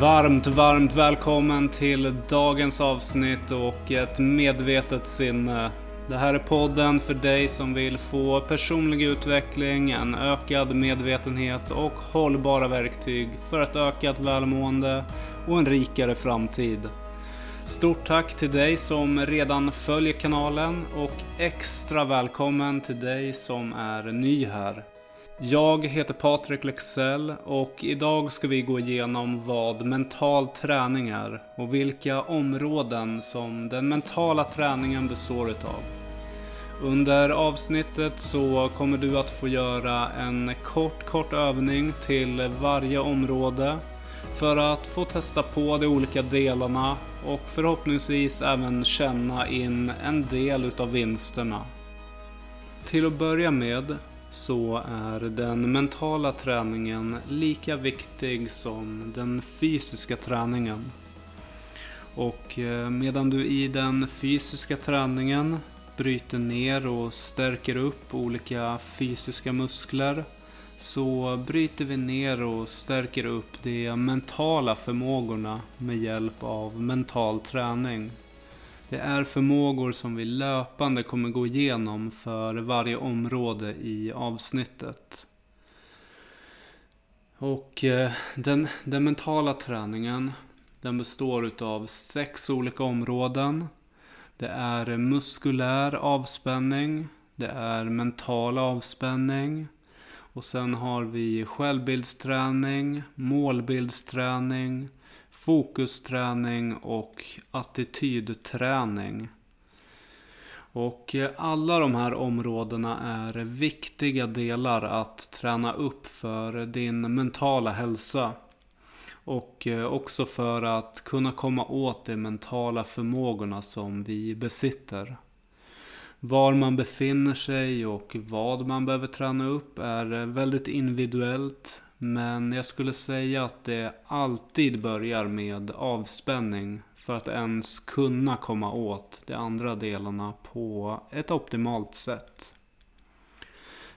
Varmt, varmt välkommen till dagens avsnitt och ett medvetet sinne. Det här är podden för dig som vill få personlig utveckling, en ökad medvetenhet och hållbara verktyg för ett ökat välmående och en rikare framtid. Stort tack till dig som redan följer kanalen och extra välkommen till dig som är ny här. Jag heter Patrik Lexell och idag ska vi gå igenom vad mental träning är och vilka områden som den mentala träningen består utav. Under avsnittet så kommer du att få göra en kort, kort övning till varje område för att få testa på de olika delarna och förhoppningsvis även känna in en del utav vinsterna. Till att börja med så är den mentala träningen lika viktig som den fysiska träningen. Och eh, medan du i den fysiska träningen bryter ner och stärker upp olika fysiska muskler så bryter vi ner och stärker upp de mentala förmågorna med hjälp av mental träning. Det är förmågor som vi löpande kommer gå igenom för varje område i avsnittet. Och eh, den, den mentala träningen den består utav sex olika områden. Det är muskulär avspänning, det är mental avspänning och sen har vi självbildsträning, målbildsträning, fokusträning och attitydträning. Och eh, alla de här områdena är viktiga delar att träna upp för din mentala hälsa. Och eh, också för att kunna komma åt de mentala förmågorna som vi besitter. Var man befinner sig och vad man behöver träna upp är väldigt individuellt. Men jag skulle säga att det alltid börjar med avspänning för att ens kunna komma åt de andra delarna på ett optimalt sätt.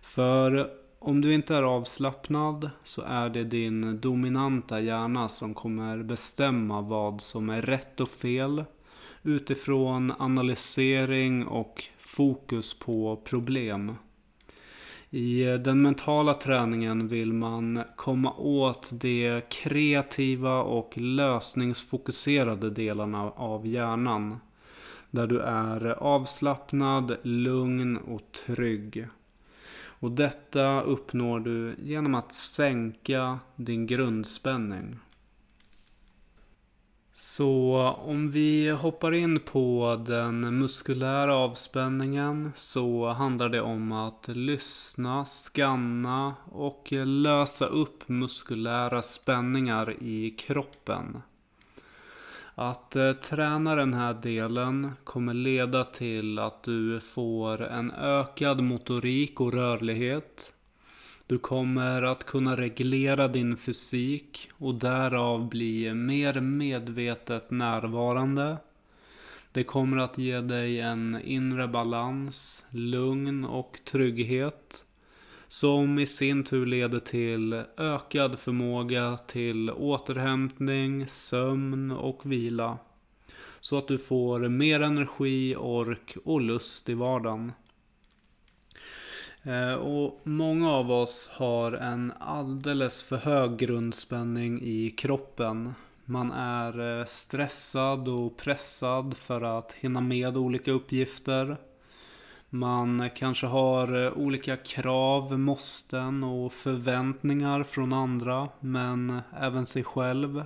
För om du inte är avslappnad så är det din dominanta hjärna som kommer bestämma vad som är rätt och fel utifrån analysering och fokus på problem. I den mentala träningen vill man komma åt de kreativa och lösningsfokuserade delarna av hjärnan. Där du är avslappnad, lugn och trygg. Och detta uppnår du genom att sänka din grundspänning. Så om vi hoppar in på den muskulära avspänningen så handlar det om att lyssna, skanna och lösa upp muskulära spänningar i kroppen. Att eh, träna den här delen kommer leda till att du får en ökad motorik och rörlighet du kommer att kunna reglera din fysik och därav bli mer medvetet närvarande. Det kommer att ge dig en inre balans, lugn och trygghet. Som i sin tur leder till ökad förmåga till återhämtning, sömn och vila. Så att du får mer energi, ork och lust i vardagen. Eh, och många av oss har en alldeles för hög grundspänning i kroppen. Man är eh, stressad och pressad för att hinna med olika uppgifter. Man kanske har eh, olika krav, måsten och förväntningar från andra, men även sig själv.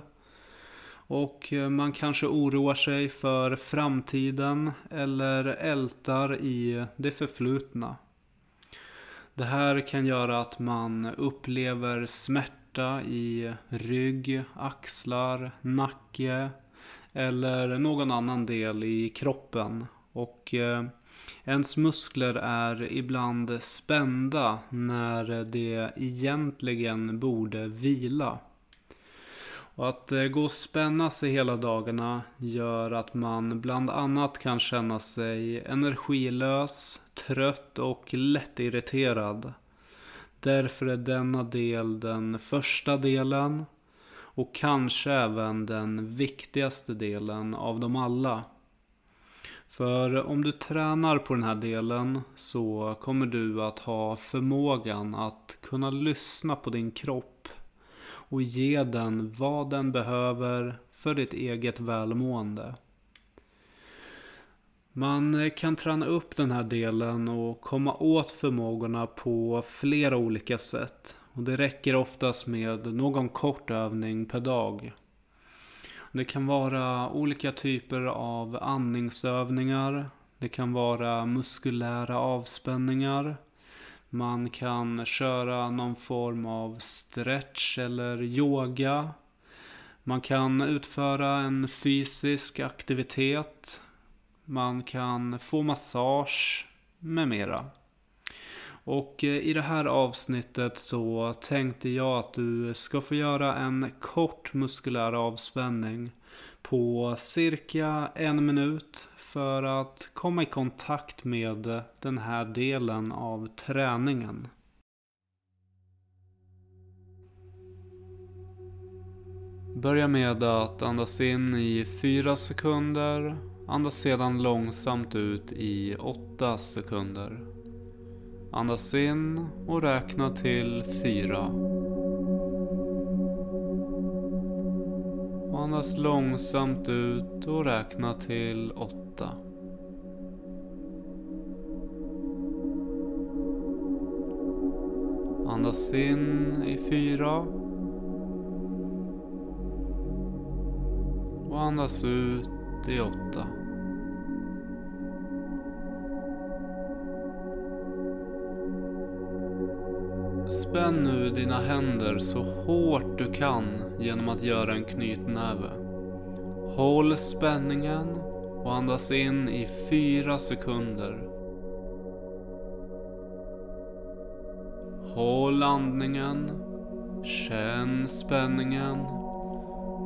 Och man kanske oroar sig för framtiden eller ältar i det förflutna. Det här kan göra att man upplever smärta i rygg, axlar, nacke eller någon annan del i kroppen. Och eh, ens muskler är ibland spända när det egentligen borde vila. Och att eh, gå och spänna sig hela dagarna gör att man bland annat kan känna sig energilös, trött och lättirriterad. Därför är denna del den första delen. Och kanske även den viktigaste delen av dem alla. För om du tränar på den här delen så kommer du att ha förmågan att kunna lyssna på din kropp och ge den vad den behöver för ditt eget välmående. Man kan träna upp den här delen och komma åt förmågorna på flera olika sätt. Och det räcker oftast med någon kort övning per dag. Det kan vara olika typer av andningsövningar. Det kan vara muskulära avspänningar. Man kan köra någon form av stretch eller yoga. Man kan utföra en fysisk aktivitet. Man kan få massage med mera. Och eh, i det här avsnittet så tänkte jag att du ska få göra en kort muskulär avspänning på cirka en minut för att komma i kontakt med den här delen av träningen. Börja med att andas in i 4 sekunder. Andas sedan långsamt ut i 8 sekunder. Andas in och räkna till 4. Andas långsamt ut och räkna till 8. Andas in i 4. Och andas ut i 8. Spänn nu dina händer så hårt du kan genom att göra en knytnäve. Håll spänningen och andas in i fyra sekunder. Håll andningen. Känn spänningen.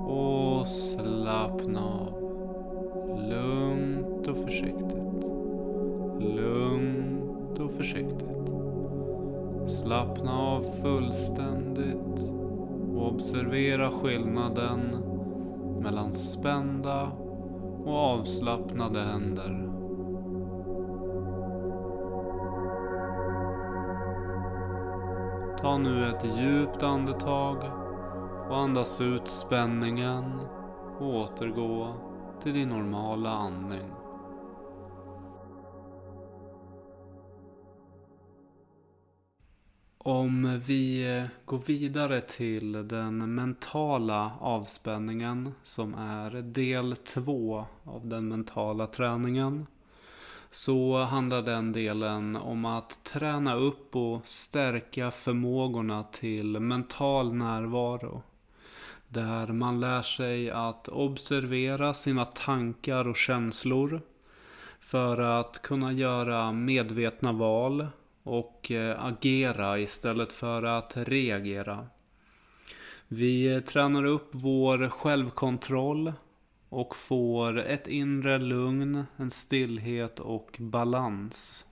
Och slappna av. Lugnt och försiktigt. Lugnt och försiktigt. Slappna av fullständigt och observera skillnaden mellan spända och avslappnade händer. Ta nu ett djupt andetag och andas ut spänningen och återgå till din normala andning. Om vi går vidare till den mentala avspänningen som är del två av den mentala träningen. Så handlar den delen om att träna upp och stärka förmågorna till mental närvaro. Där man lär sig att observera sina tankar och känslor. För att kunna göra medvetna val och eh, agera istället för att reagera. Vi tränar upp vår självkontroll och får ett inre lugn, en stillhet och balans.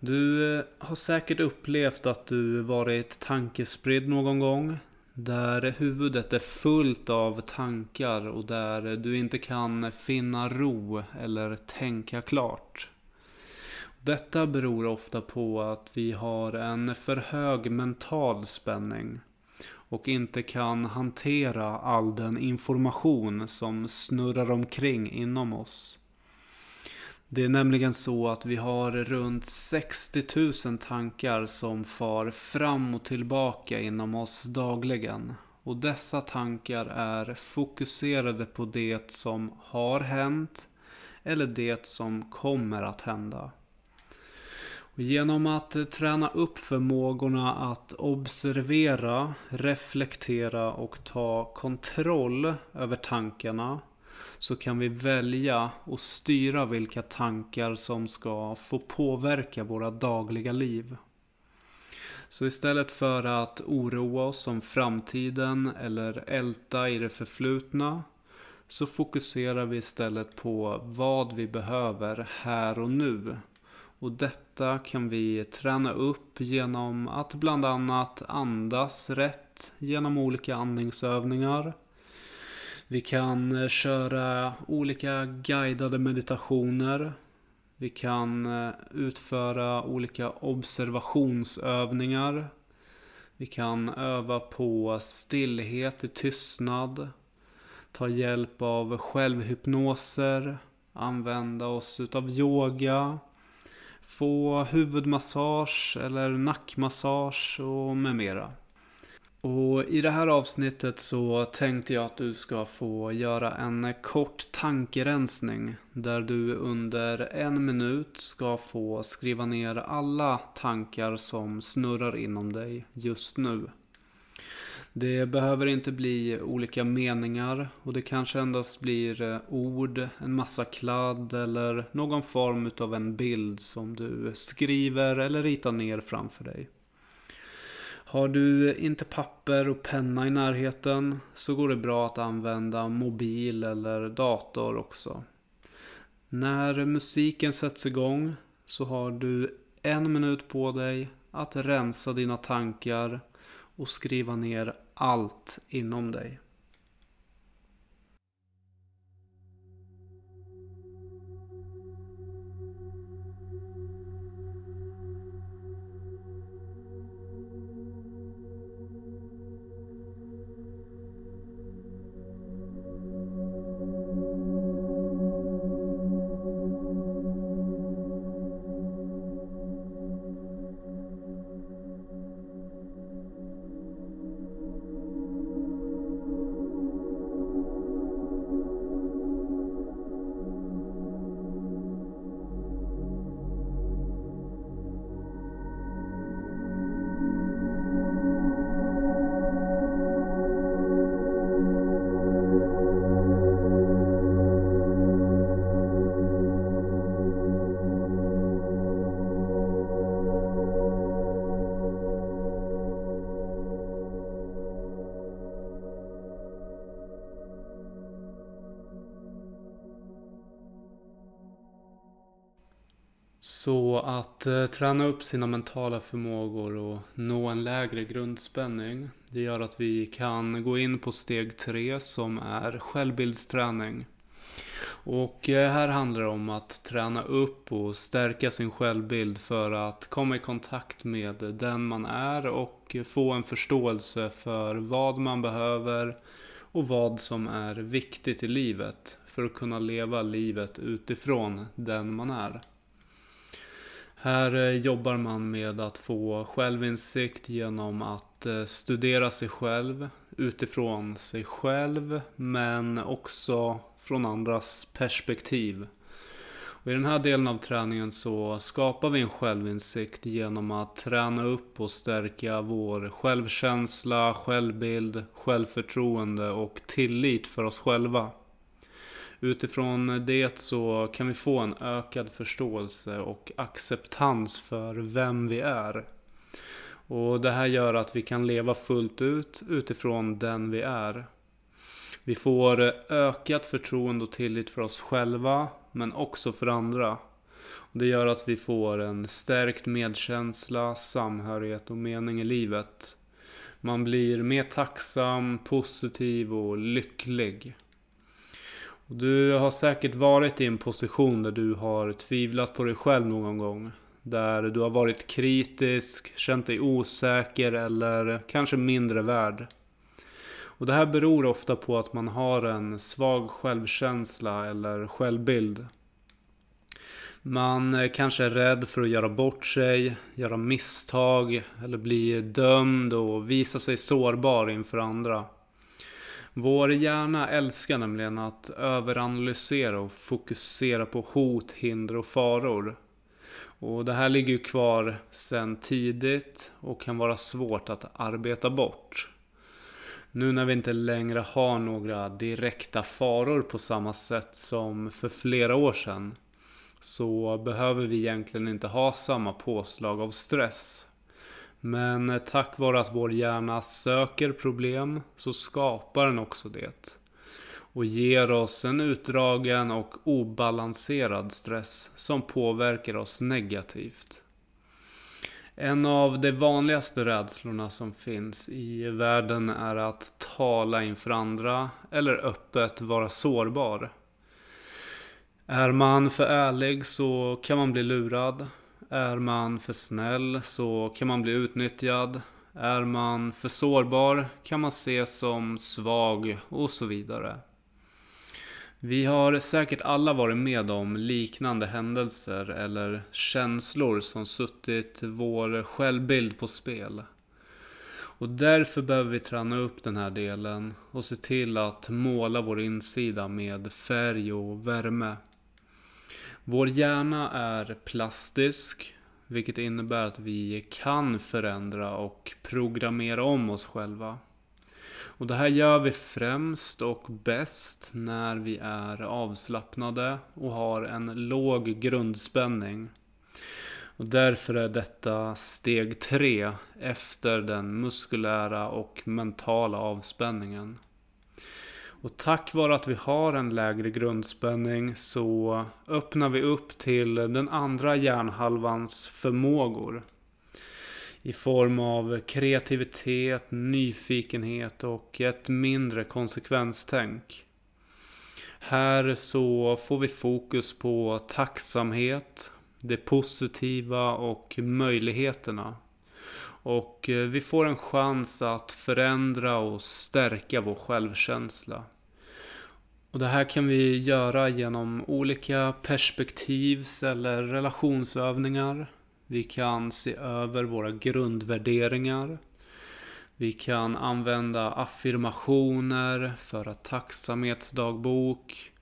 Du eh, har säkert upplevt att du varit tankespridd någon gång. Där huvudet är fullt av tankar och där du inte kan finna ro eller tänka klart. Detta beror ofta på att vi har en för hög mental spänning och inte kan hantera all den information som snurrar omkring inom oss. Det är nämligen så att vi har runt 60 000 tankar som far fram och tillbaka inom oss dagligen. Och dessa tankar är fokuserade på det som har hänt eller det som kommer att hända. Genom att eh, träna upp förmågorna att observera, reflektera och ta kontroll över tankarna så kan vi välja och styra vilka tankar som ska få påverka våra dagliga liv. Så istället för att oroa oss om framtiden eller älta i det förflutna så fokuserar vi istället på vad vi behöver här och nu och detta kan vi träna upp genom att bland annat andas rätt genom olika andningsövningar. Vi kan eh, köra olika guidade meditationer. Vi kan eh, utföra olika observationsövningar. Vi kan öva på stillhet i tystnad. Ta hjälp av självhypnoser. Använda oss utav yoga få huvudmassage eller nackmassage och med mera. Och i det här avsnittet så tänkte jag att du ska få göra en kort tankerensning där du under en minut ska få skriva ner alla tankar som snurrar inom dig just nu. Det behöver inte bli olika meningar och det kanske endast blir eh, ord, en massa kladd eller någon form utav en bild som du skriver eller ritar ner framför dig. Har du inte papper och penna i närheten så går det bra att använda mobil eller dator också. När musiken sätts igång så har du en minut på dig att rensa dina tankar och skriva ner allt inom dig. Så att eh, träna upp sina mentala förmågor och nå en lägre grundspänning. Det gör att vi kan gå in på steg tre som är självbildsträning. Och eh, här handlar det om att träna upp och stärka sin självbild för att komma i kontakt med den man är och få en förståelse för vad man behöver och vad som är viktigt i livet för att kunna leva livet utifrån den man är. Här eh, jobbar man med att få självinsikt genom att eh, studera sig själv utifrån sig själv men också från andras perspektiv. Och I den här delen av träningen så skapar vi en självinsikt genom att träna upp och stärka vår självkänsla, självbild, självförtroende och tillit för oss själva. Utifrån det så kan vi få en ökad förståelse och acceptans för vem vi är. Och det här gör att vi kan leva fullt ut utifrån den vi är. Vi får ökat förtroende och tillit för oss själva, men också för andra. Det gör att vi får en stärkt medkänsla, samhörighet och mening i livet. Man blir mer tacksam, positiv och lycklig. Du har säkert varit i en position där du har tvivlat på dig själv någon gång. Där du har varit kritisk, känt dig osäker eller kanske mindre värd. Och det här beror ofta på att man har en svag självkänsla eller självbild. Man kanske är rädd för att göra bort sig, göra misstag eller bli dömd och visa sig sårbar inför andra. Vår hjärna älskar nämligen att överanalysera och fokusera på hot, hinder och faror. Och det här ligger ju kvar sedan tidigt och kan vara svårt att arbeta bort. Nu när vi inte längre har några direkta faror på samma sätt som för flera år sedan så behöver vi egentligen inte ha samma påslag av stress. Men tack vare att vår hjärna söker problem så skapar den också det. och ger oss en utdragen och obalanserad stress som påverkar oss negativt. En av de vanligaste rädslorna som finns i världen är att tala inför andra eller öppet vara sårbar. Är man för ärlig så kan man bli lurad. Är man för snäll så kan man bli utnyttjad. Är man för sårbar kan man ses som svag och så vidare. Vi har säkert alla varit med om liknande händelser eller känslor som suttit vår självbild på spel. Och därför behöver vi träna upp den här delen och se till att måla vår insida med färg och värme. Vår hjärna är plastisk, vilket innebär att vi kan förändra och programmera om oss själva. Och det här gör vi främst och bäst när vi är avslappnade och har en låg grundspänning. Och därför är detta steg tre efter den muskulära och mentala avspänningen. Och tack vare att vi har en lägre grundspänning så öppnar vi upp till den andra hjärnhalvans förmågor. I form av kreativitet, nyfikenhet och ett mindre konsekvenstänk. Här så får vi fokus på tacksamhet, det positiva och möjligheterna. Och eh, vi får en chans att förändra och stärka vår självkänsla. Och det här kan vi göra genom olika perspektivs eller relationsövningar. Vi kan se över våra grundvärderingar. Vi kan använda affirmationer, föra tacksamhetsdagbok.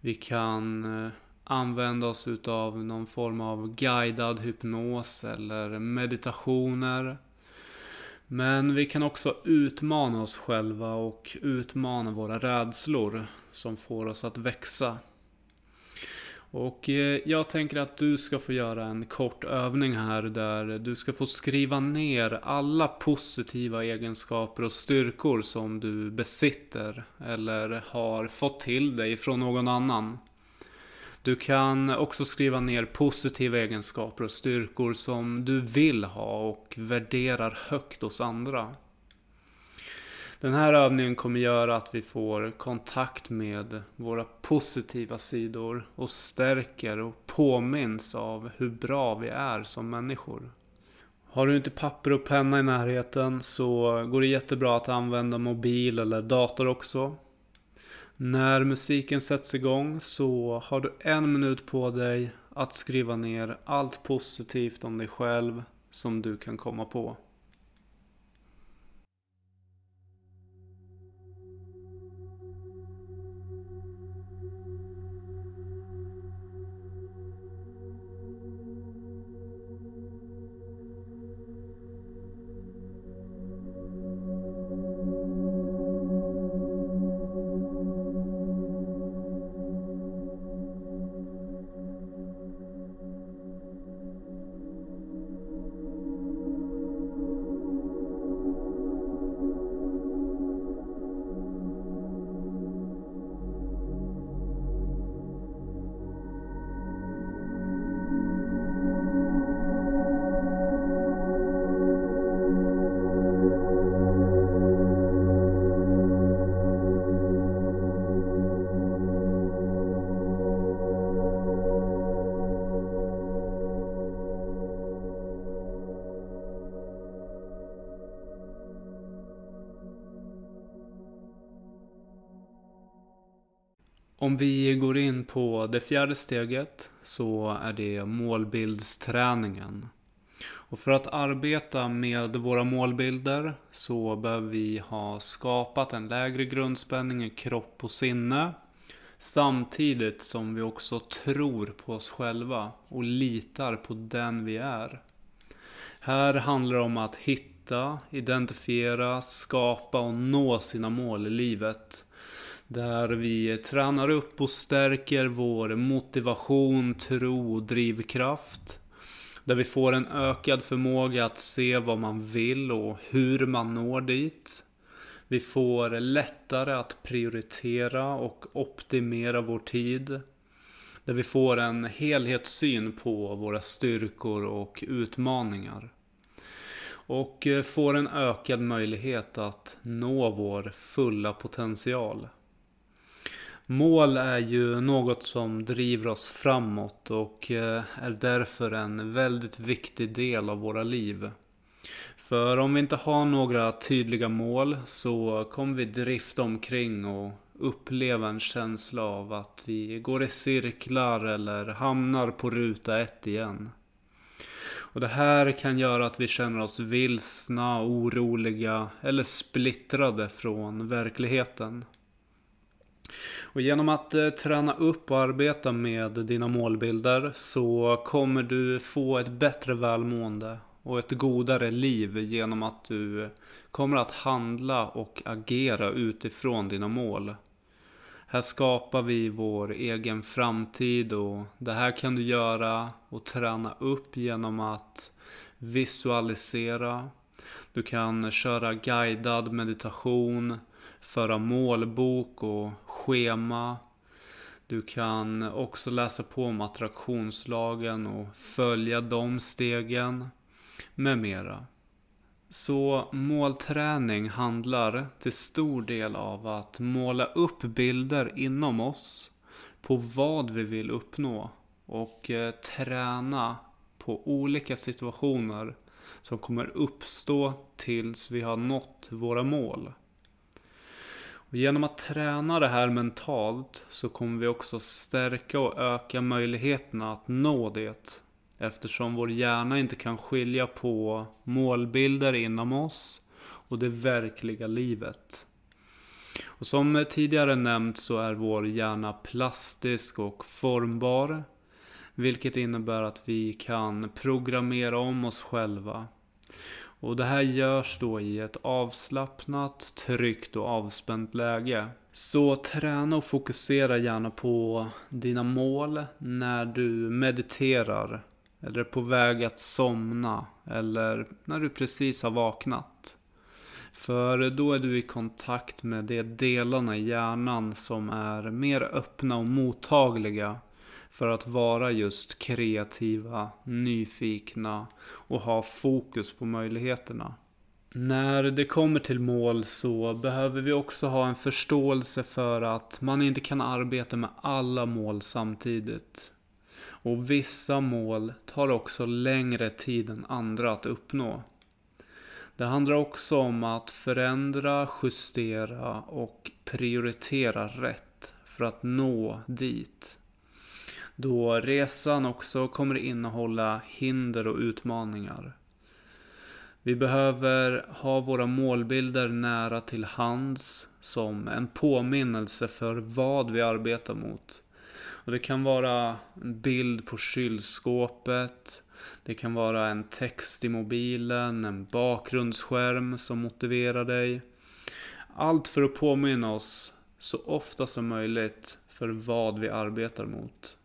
Vi kan eh, använda oss utav någon form av guidad hypnos eller meditationer. Men vi kan också utmana oss själva och utmana våra rädslor som får oss att växa. Och eh, jag tänker att du ska få göra en kort övning här där du ska få skriva ner alla positiva egenskaper och styrkor som du besitter eller har fått till dig från någon annan. Du kan också skriva ner positiva egenskaper och styrkor som du vill ha och värderar högt hos andra. Den här övningen kommer göra att vi får kontakt med våra positiva sidor och stärker och påminns av hur bra vi är som människor. Har du inte papper och penna i närheten så går det jättebra att använda mobil eller dator också. När musiken sätts igång så har du en minut på dig att skriva ner allt positivt om dig själv som du kan komma på. Om vi går in på det fjärde steget så är det målbildsträningen. Och för att arbeta med våra målbilder så behöver vi ha skapat en lägre grundspänning i kropp och sinne. Samtidigt som vi också tror på oss själva och litar på den vi är. Här handlar det om att hitta, identifiera, skapa och nå sina mål i livet. Där vi tränar upp och stärker vår motivation, tro och drivkraft. Där vi får en ökad förmåga att se vad man vill och hur man når dit. Vi får lättare att prioritera och optimera vår tid. Där vi får en helhetssyn på våra styrkor och utmaningar. Och eh, får en ökad möjlighet att nå vår fulla potential. Mål är ju något som driver oss framåt och eh, är därför en väldigt viktig del av våra liv. För om vi inte har några tydliga mål så kommer vi drifta omkring och uppleva en känsla av att vi går i cirklar eller hamnar på ruta ett igen. Och det här kan göra att vi känner oss vilsna, oroliga eller splittrade från verkligheten. Och genom att eh, träna upp och arbeta med dina målbilder så kommer du få ett bättre välmående och ett godare liv genom att du kommer att handla och agera utifrån dina mål. Här skapar vi vår egen framtid och det här kan du göra och träna upp genom att visualisera. Du kan köra guidad meditation, föra målbok och schema. Du kan också läsa på om attraktionslagen och följa de stegen med mera. Så målträning handlar till stor del av att måla upp bilder inom oss på vad vi vill uppnå och eh, träna på olika situationer som kommer uppstå tills vi har nått våra mål. Och genom att träna det här mentalt så kommer vi också stärka och öka möjligheterna att nå det Eftersom vår hjärna inte kan skilja på målbilder inom oss och det verkliga livet. Och som tidigare nämnt så är vår hjärna plastisk och formbar. Vilket innebär att vi kan programmera om oss själva. Och det här görs då i ett avslappnat, tryggt och avspänt läge. Så träna och fokusera gärna på dina mål när du mediterar eller är på väg att somna. Eller när du precis har vaknat. För då är du i kontakt med de delarna i hjärnan som är mer öppna och mottagliga för att vara just kreativa, nyfikna och ha fokus på möjligheterna. När det kommer till mål så behöver vi också ha en förståelse för att man inte kan arbeta med alla mål samtidigt. Och vissa mål tar också längre tid än andra att uppnå. Det handlar också om att förändra, justera och prioritera rätt för att nå dit. Då resan också kommer innehålla hinder och utmaningar. Vi behöver ha våra målbilder nära till hands som en påminnelse för vad vi arbetar mot. Och det kan vara en bild på kylskåpet. Det kan vara en text i mobilen, en bakgrundsskärm som motiverar dig. Allt för att påminna oss så ofta som möjligt för vad vi arbetar mot.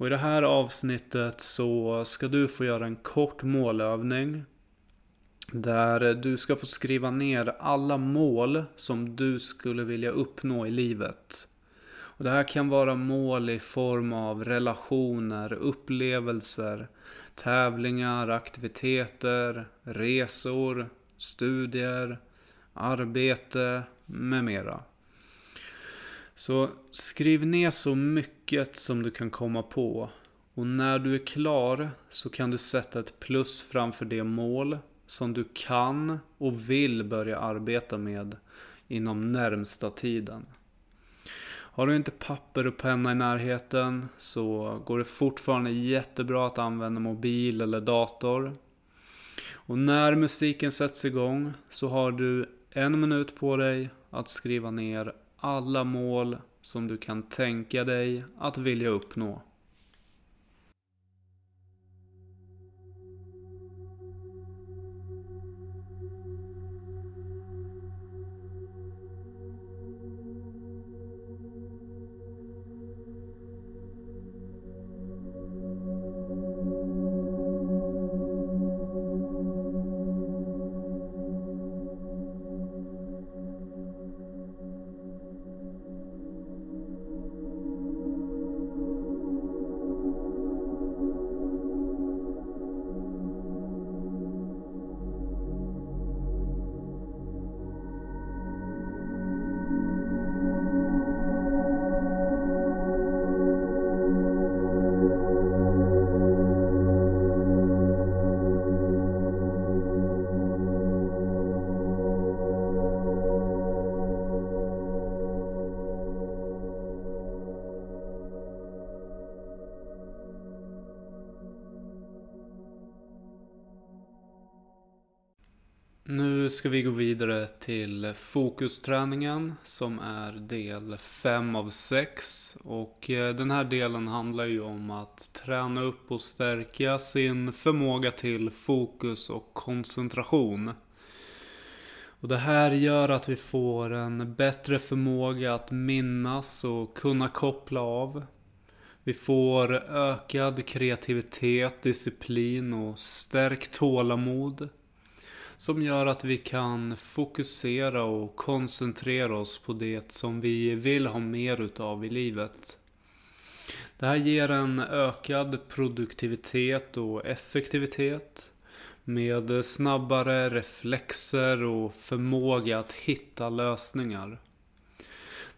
Och i det här avsnittet så ska du få göra en kort målövning. Där du ska få skriva ner alla mål som du skulle vilja uppnå i livet. Och det här kan vara mål i form av relationer, upplevelser, tävlingar, aktiviteter, resor, studier, arbete med mera. Så skriv ner så mycket som du kan komma på. Och när du är klar så kan du sätta ett plus framför det mål som du kan och vill börja arbeta med inom närmsta tiden. Har du inte papper och penna i närheten så går det fortfarande jättebra att använda mobil eller dator. Och när musiken sätts igång så har du en minut på dig att skriva ner alla mål som du kan tänka dig att vilja uppnå. Nu ska vi gå vidare till fokusträningen som är del 5 av 6. Och eh, den här delen handlar ju om att träna upp och stärka sin förmåga till fokus och koncentration. Och det här gör att vi får en bättre förmåga att minnas och kunna koppla av. Vi får ökad kreativitet, disciplin och stärkt tålamod. Som gör att vi kan fokusera och koncentrera oss på det som vi vill ha mer utav i livet. Det här ger en ökad produktivitet och effektivitet. Med snabbare reflexer och förmåga att hitta lösningar.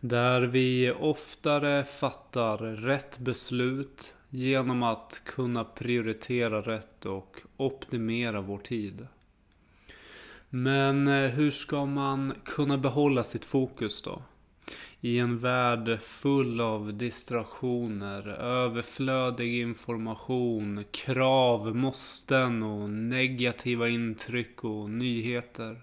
Där vi oftare fattar rätt beslut genom att kunna prioritera rätt och optimera vår tid. Men eh, hur ska man kunna behålla sitt fokus då? I en värld full av distraktioner, överflödig information, krav, måsten och negativa intryck och nyheter.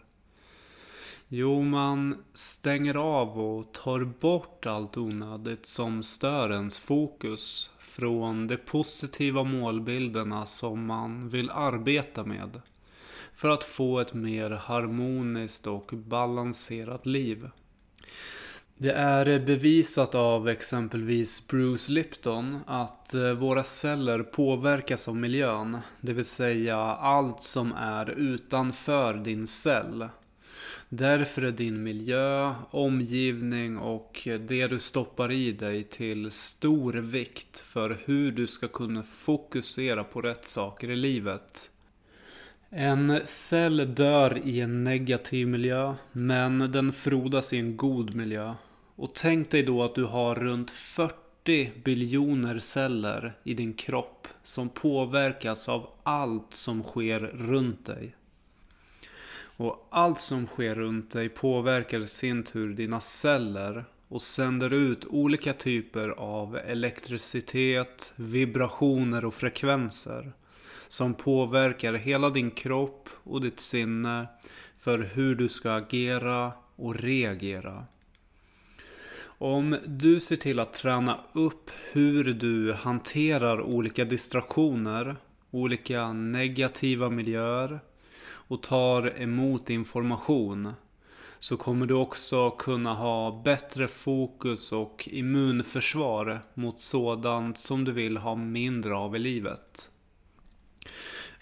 Jo, man stänger av och tar bort allt onödigt som stör ens fokus från de positiva målbilderna som man vill arbeta med för att få ett mer harmoniskt och balanserat liv. Det är bevisat av exempelvis Bruce Lipton att eh, våra celler påverkas av miljön. Det vill säga allt som är utanför din cell. Därför är din miljö, omgivning och det du stoppar i dig till stor vikt för hur du ska kunna fokusera på rätt saker i livet. En cell dör i en negativ miljö, men den frodas i en god miljö. Och tänk dig då att du har runt 40 biljoner celler i din kropp som påverkas av allt som sker runt dig. Och allt som sker runt dig påverkar i sin tur dina celler och sänder ut olika typer av elektricitet, vibrationer och frekvenser som påverkar hela din kropp och ditt sinne för hur du ska agera och reagera. Om du ser till att träna upp hur du hanterar olika distraktioner, olika negativa miljöer och tar emot information så kommer du också kunna ha bättre fokus och immunförsvar mot sådant som du vill ha mindre av i livet.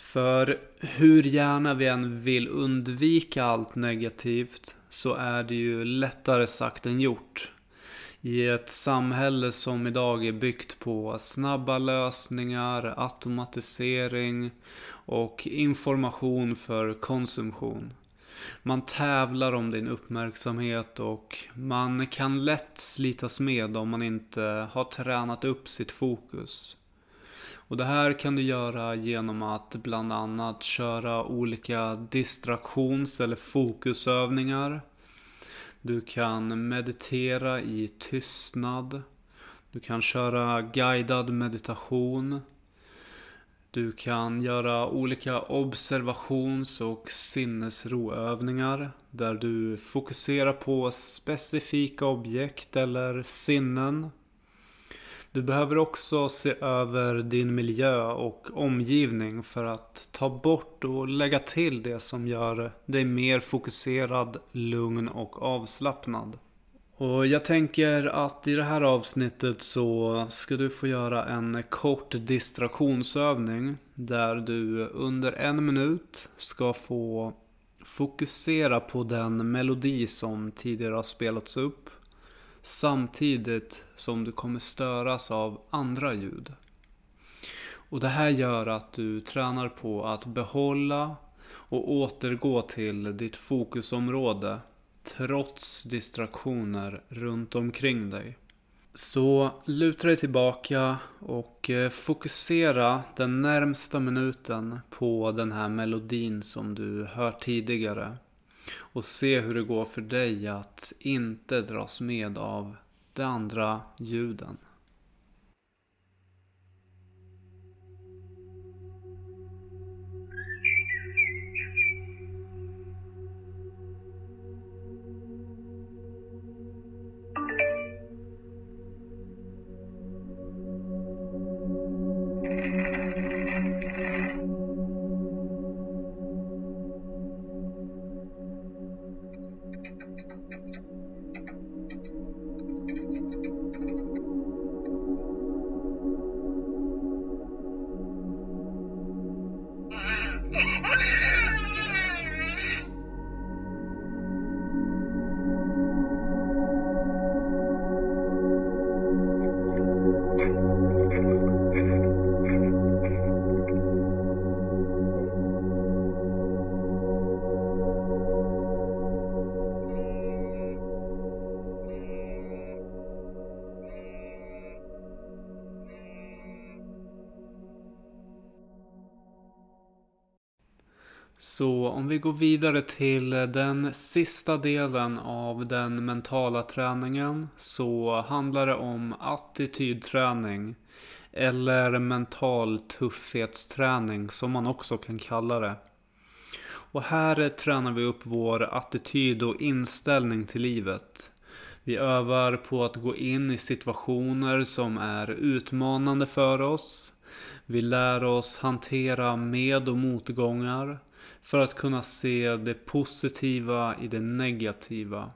För hur gärna vi än vill undvika allt negativt så är det ju lättare sagt än gjort. I ett samhälle som idag är byggt på snabba lösningar, automatisering och information för konsumtion. Man tävlar om din uppmärksamhet och man kan lätt slitas med om man inte har tränat upp sitt fokus. Och det här kan du göra genom att bland annat köra olika distraktions eller fokusövningar. Du kan meditera i tystnad. Du kan köra guidad meditation. Du kan göra olika observations och sinnesroövningar där du fokuserar på specifika objekt eller sinnen. Du behöver också se över din miljö och omgivning för att ta bort och lägga till det som gör dig mer fokuserad, lugn och avslappnad. Och jag tänker att i det här avsnittet så ska du få göra en kort distraktionsövning där du under en minut ska få fokusera på den melodi som tidigare har spelats upp samtidigt som du kommer störas av andra ljud. Och det här gör att du tränar på att behålla och återgå till ditt fokusområde trots distraktioner runt omkring dig. Så luta dig tillbaka och eh, fokusera den närmsta minuten på den här melodin som du hört tidigare och se hur det går för dig att inte dras med av de andra ljuden. Vi går vidare till den sista delen av den mentala träningen så handlar det om attitydträning. Eller mental tuffhetsträning som man också kan kalla det. Och här tränar vi upp vår attityd och inställning till livet. Vi övar på att gå in i situationer som är utmanande för oss. Vi lär oss hantera med och motgångar för att kunna se det positiva i det negativa.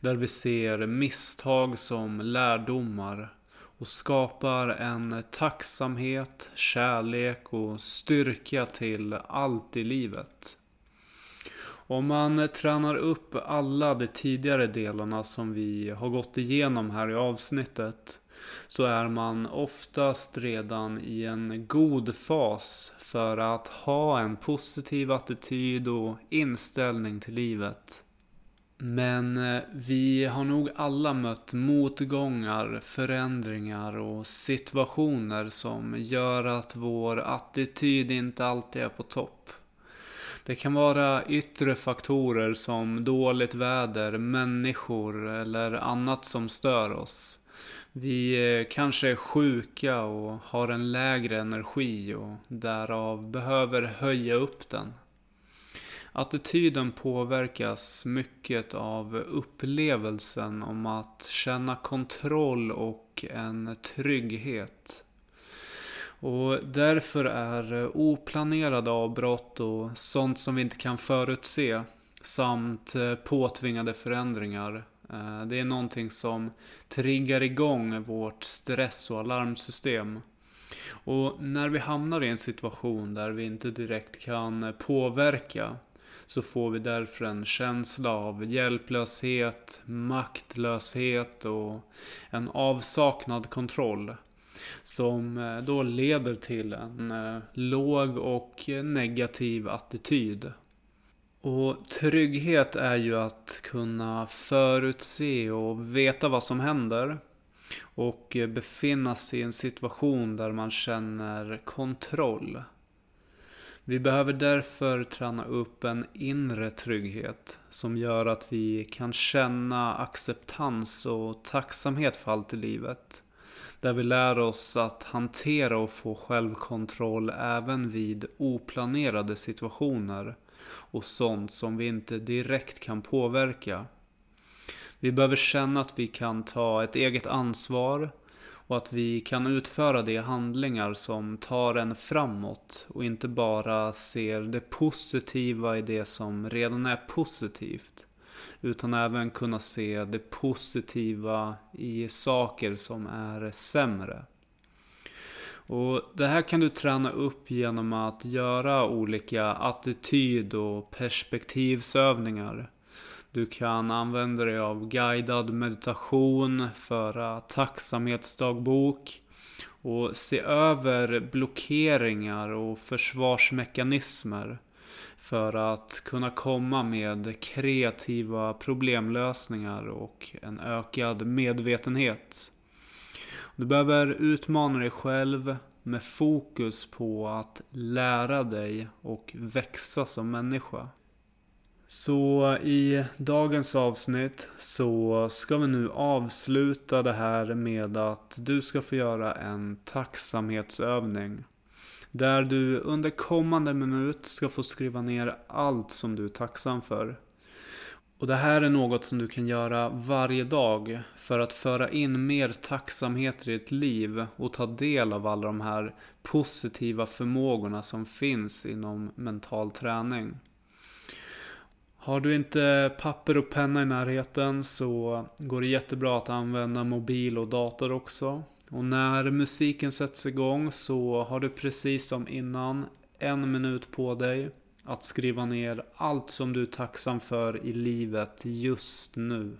Där vi ser misstag som lärdomar och skapar en tacksamhet, kärlek och styrka till allt i livet. Om man tränar upp alla de tidigare delarna som vi har gått igenom här i avsnittet så är man oftast redan i en god fas för att ha en positiv attityd och inställning till livet. Men eh, vi har nog alla mött motgångar, förändringar och situationer som gör att vår attityd inte alltid är på topp. Det kan vara yttre faktorer som dåligt väder, människor eller annat som stör oss. Vi eh, kanske är sjuka och har en lägre energi och därav behöver höja upp den. Attityden påverkas mycket av upplevelsen om att känna kontroll och en trygghet. Och därför är oplanerade avbrott och sånt som vi inte kan förutse samt eh, påtvingade förändringar Eh, det är någonting som triggar igång vårt stress och alarmsystem. Och när vi hamnar i en situation där vi inte direkt kan påverka så får vi därför en känsla av hjälplöshet, maktlöshet och en avsaknad kontroll. Som eh, då leder till en eh, låg och negativ attityd. Och trygghet är ju att kunna förutse och veta vad som händer. Och befinna sig i en situation där man känner kontroll. Vi behöver därför träna upp en inre trygghet som gör att vi kan känna acceptans och tacksamhet för allt i livet. Där vi lär oss att hantera och få självkontroll även vid oplanerade situationer och sånt som vi inte direkt kan påverka. Vi behöver känna att vi kan ta ett eget ansvar och att vi kan utföra de handlingar som tar en framåt och inte bara ser det positiva i det som redan är positivt. Utan även kunna se det positiva i saker som är sämre. Och Det här kan du träna upp genom att göra olika attityd och perspektivsövningar. Du kan använda dig av guidad meditation, föra tacksamhetsdagbok och se över blockeringar och försvarsmekanismer för att kunna komma med kreativa problemlösningar och en ökad medvetenhet. Du behöver utmana dig själv med fokus på att lära dig och växa som människa. Så i dagens avsnitt så ska vi nu avsluta det här med att du ska få göra en tacksamhetsövning. Där du under kommande minut ska få skriva ner allt som du är tacksam för. Och det här är något som du kan göra varje dag för att föra in mer tacksamhet i ditt liv och ta del av alla de här positiva förmågorna som finns inom mental träning. Har du inte papper och penna i närheten så går det jättebra att använda mobil och dator också. Och när musiken sätts igång så har du precis som innan en minut på dig att skriva ner allt som du är tacksam för i livet just nu.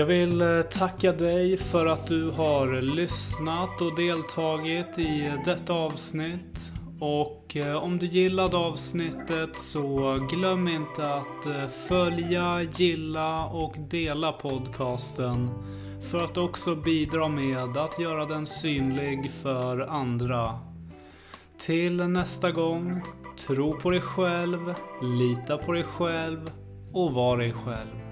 Jag vill eh, tacka dig för att du har lyssnat och deltagit i detta avsnitt. Och eh, om du gillade avsnittet så glöm inte att eh, följa, gilla och dela podcasten. För att också bidra med att göra den synlig för andra. Till nästa gång, tro på dig själv, lita på dig själv och var dig själv.